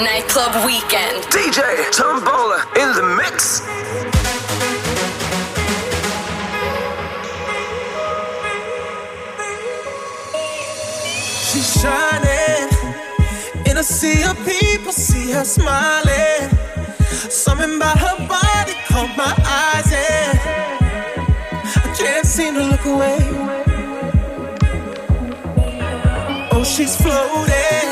Nightclub Weekend. DJ Tombola in the mix. She's shining in a sea of people, see her smiling. Something about her body caught my eyes, and I can't seem to look away. Oh, she's floating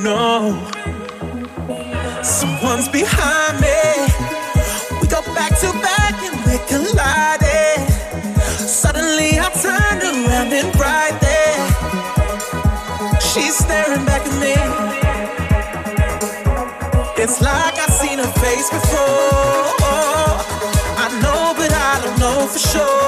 No, someone's behind me. We go back to back and we're colliding. Suddenly I turned around and right there, she's staring back at me. It's like I've seen her face before. I know, but I don't know for sure.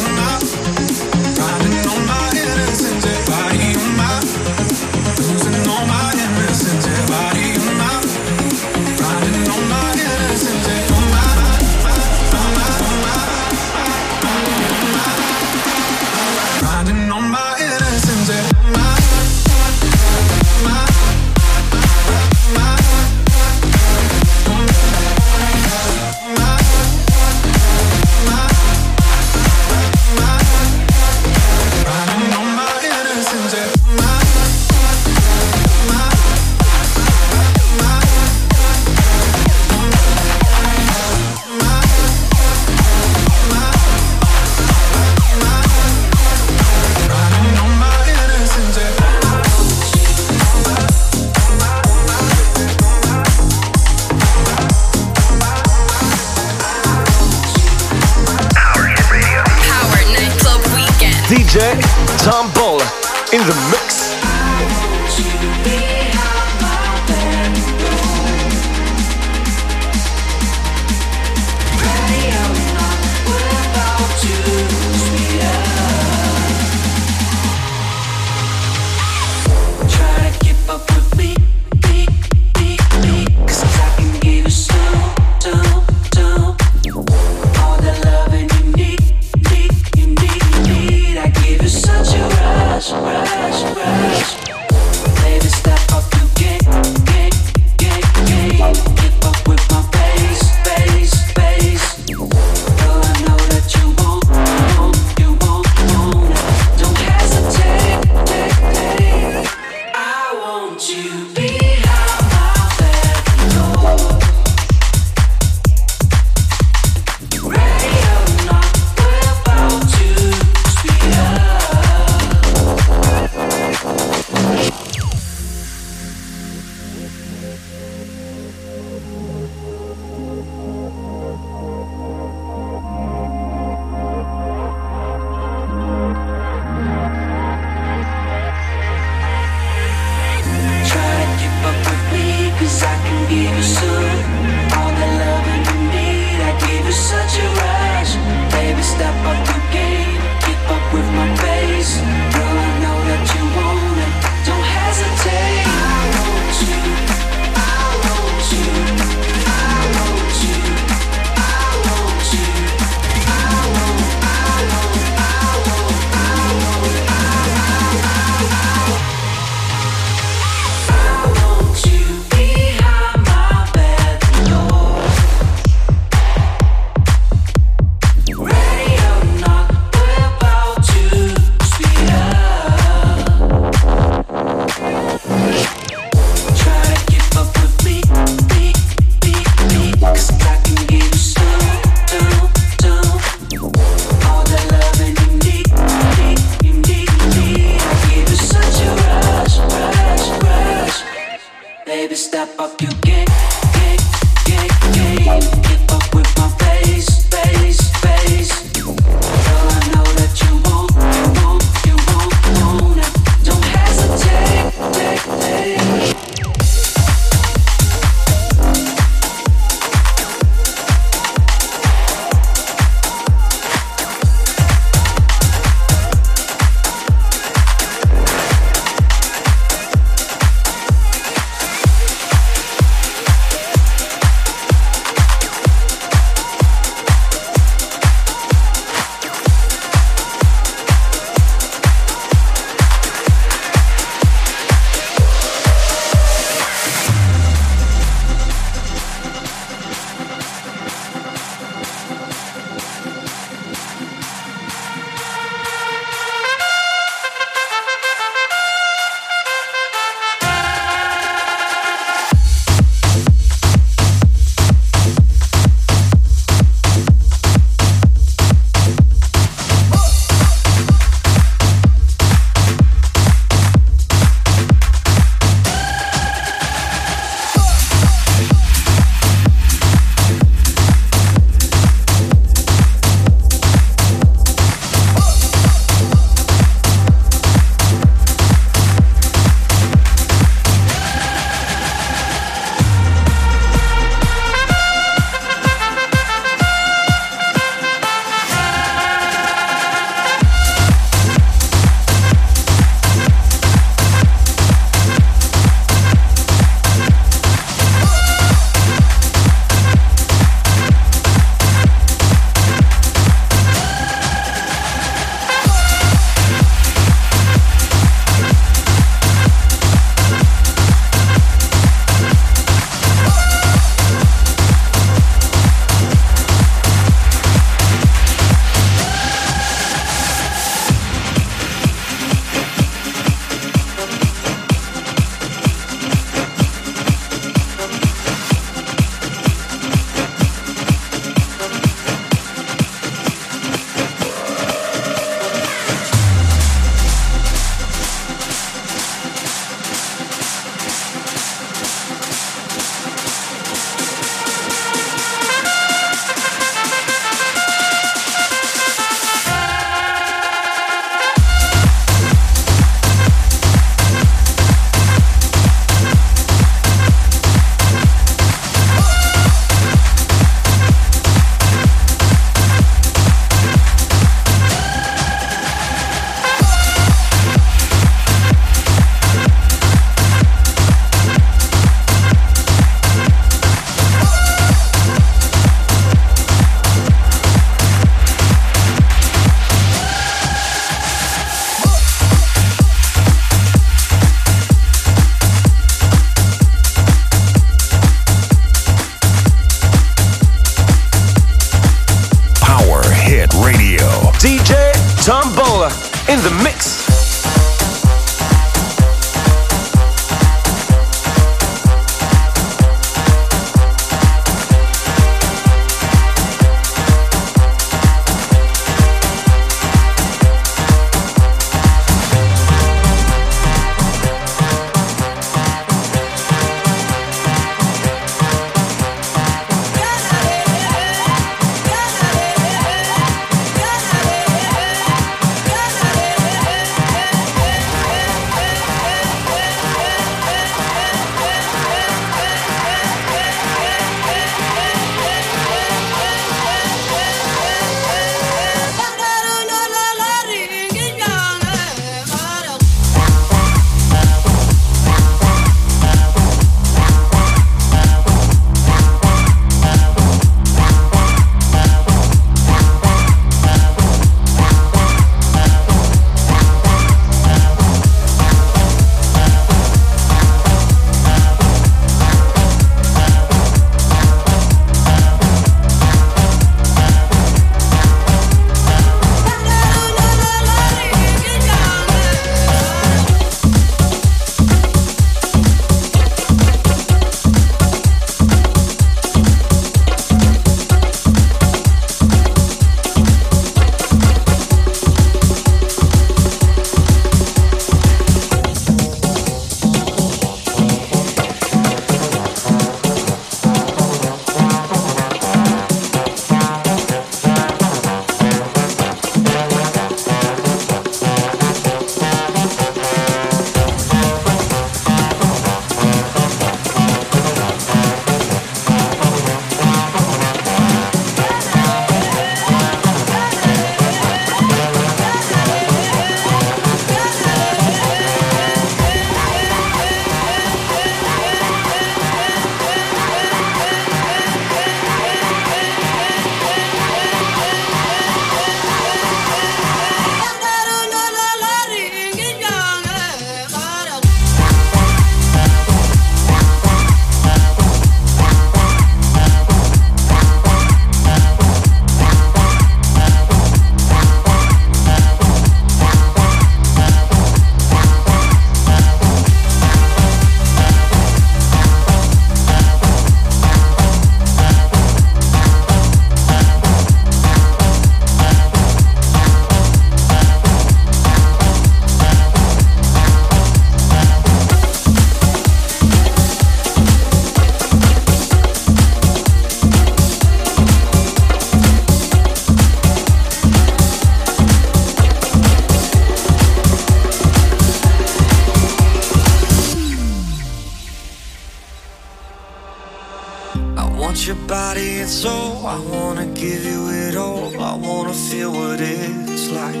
And soul. I wanna give you it all. I wanna feel what it's like.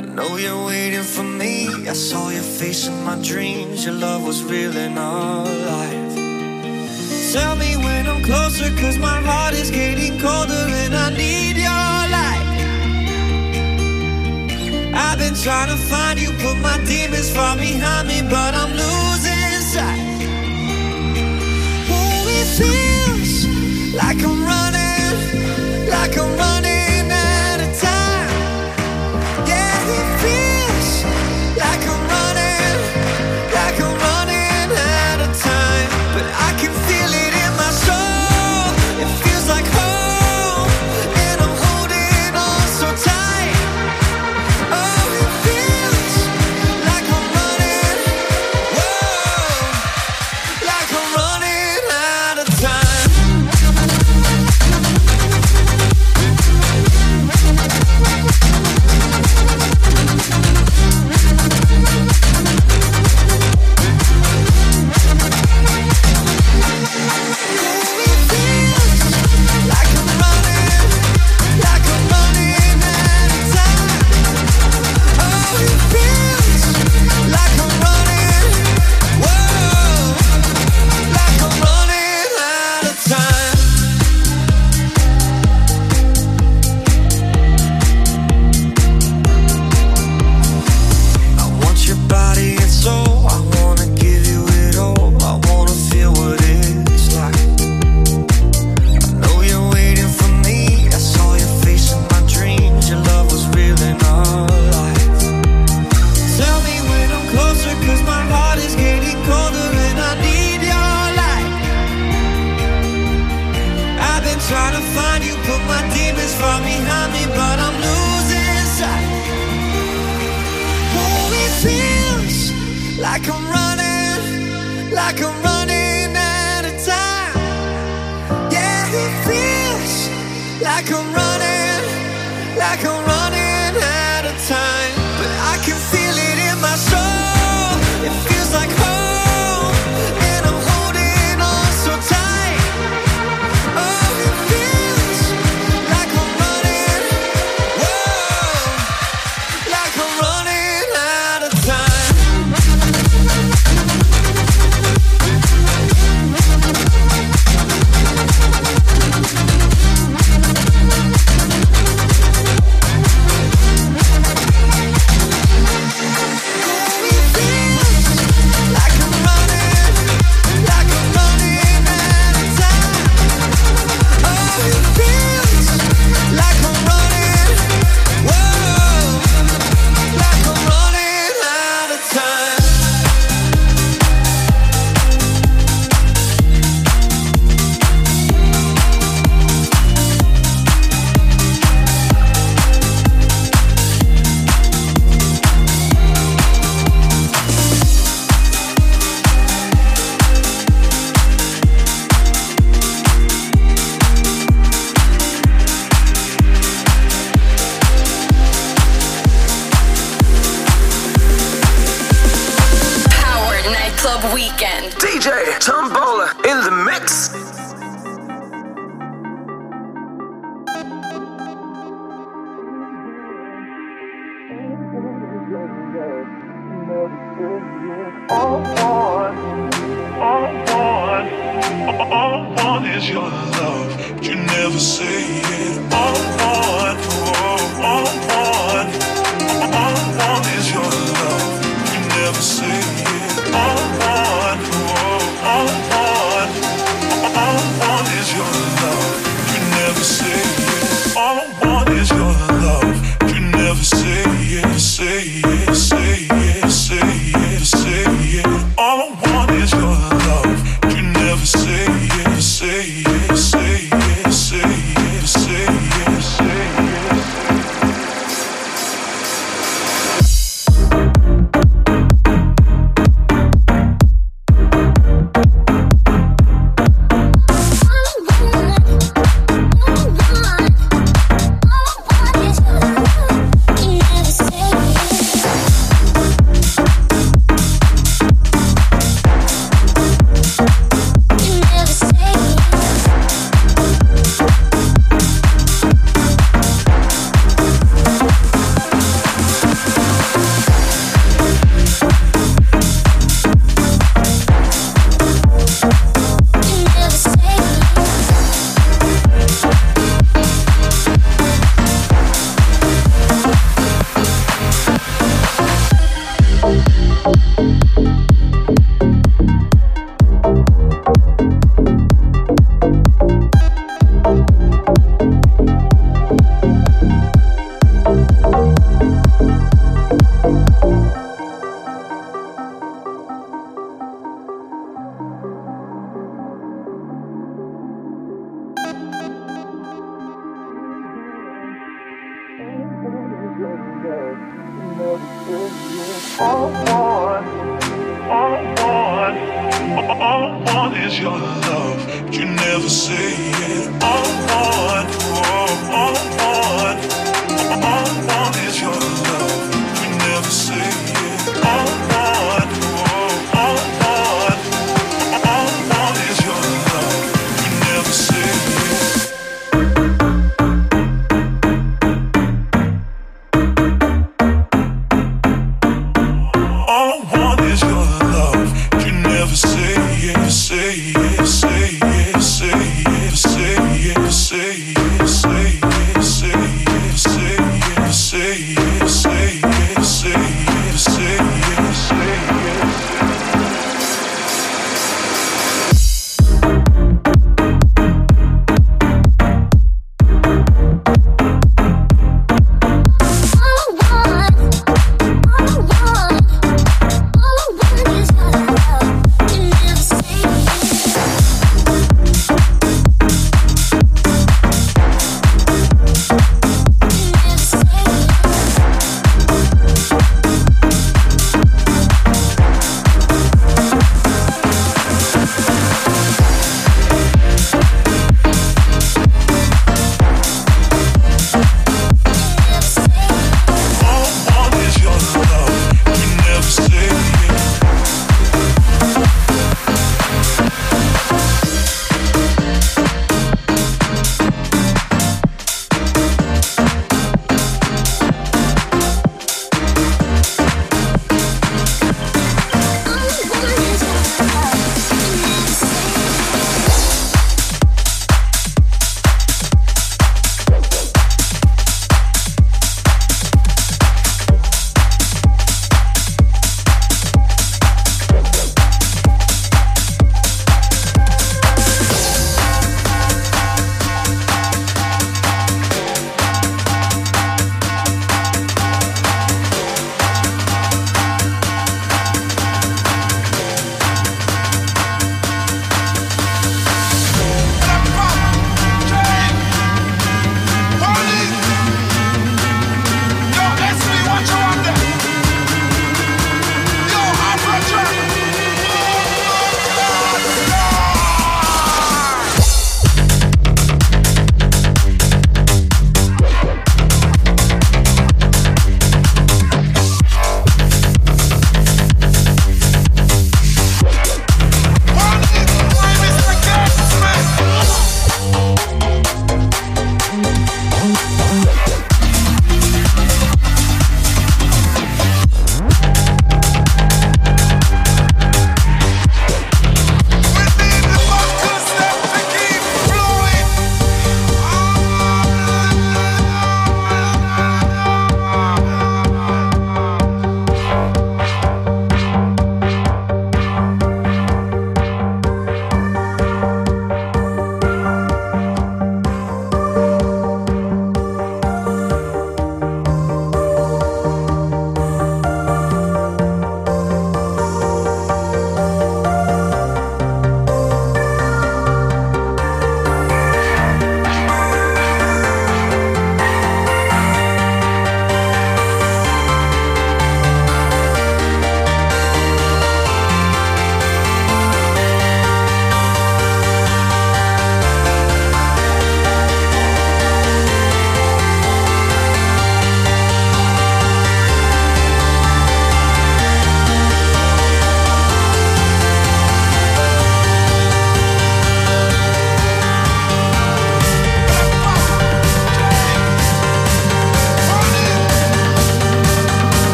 I know you're waiting for me. I saw your face in my dreams. Your love was real and alive. Tell me when I'm closer, cause my heart is getting colder and I need your light. I've been trying to find you, put my demons far behind me, but I'm losing sight. Oh, it like I'm running, like I'm running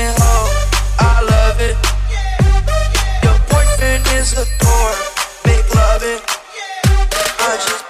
fucking hoe. I love it. Your boyfriend is a thorn. Make love it. I just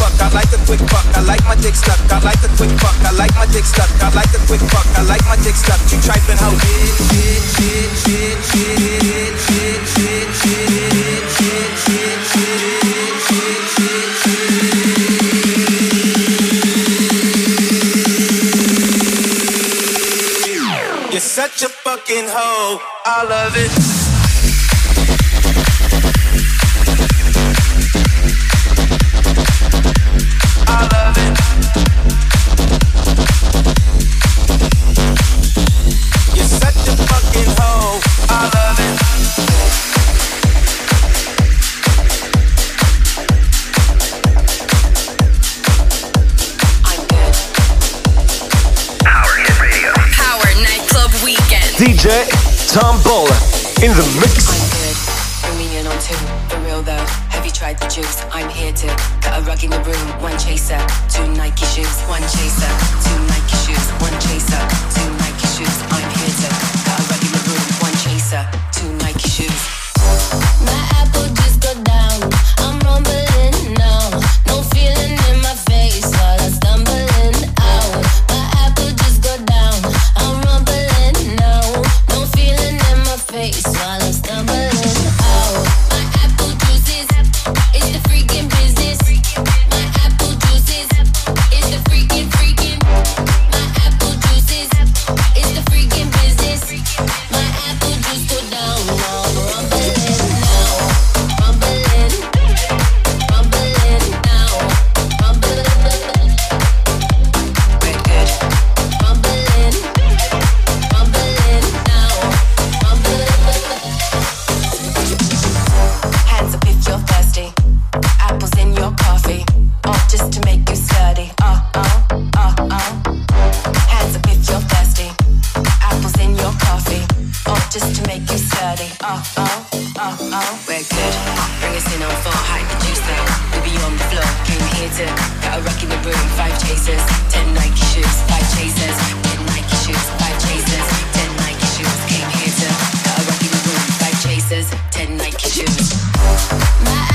fuck, I like a quick fuck, I like my dick stuck, I like a quick fuck, I like my dick stuck, I like a quick fuck, I like my dick stuck, you tripping hoe. You're such a fucking hoe, I love it. Bring us in on full hype, the juice now. We be on the floor, came here to got a rock in the room. Five chasers, ten Nike shoes, five chasers, ten Nike shoes, five chasers, ten Nike shoes. Came here to got a rock in the room. Five chasers, ten Nike shoes. My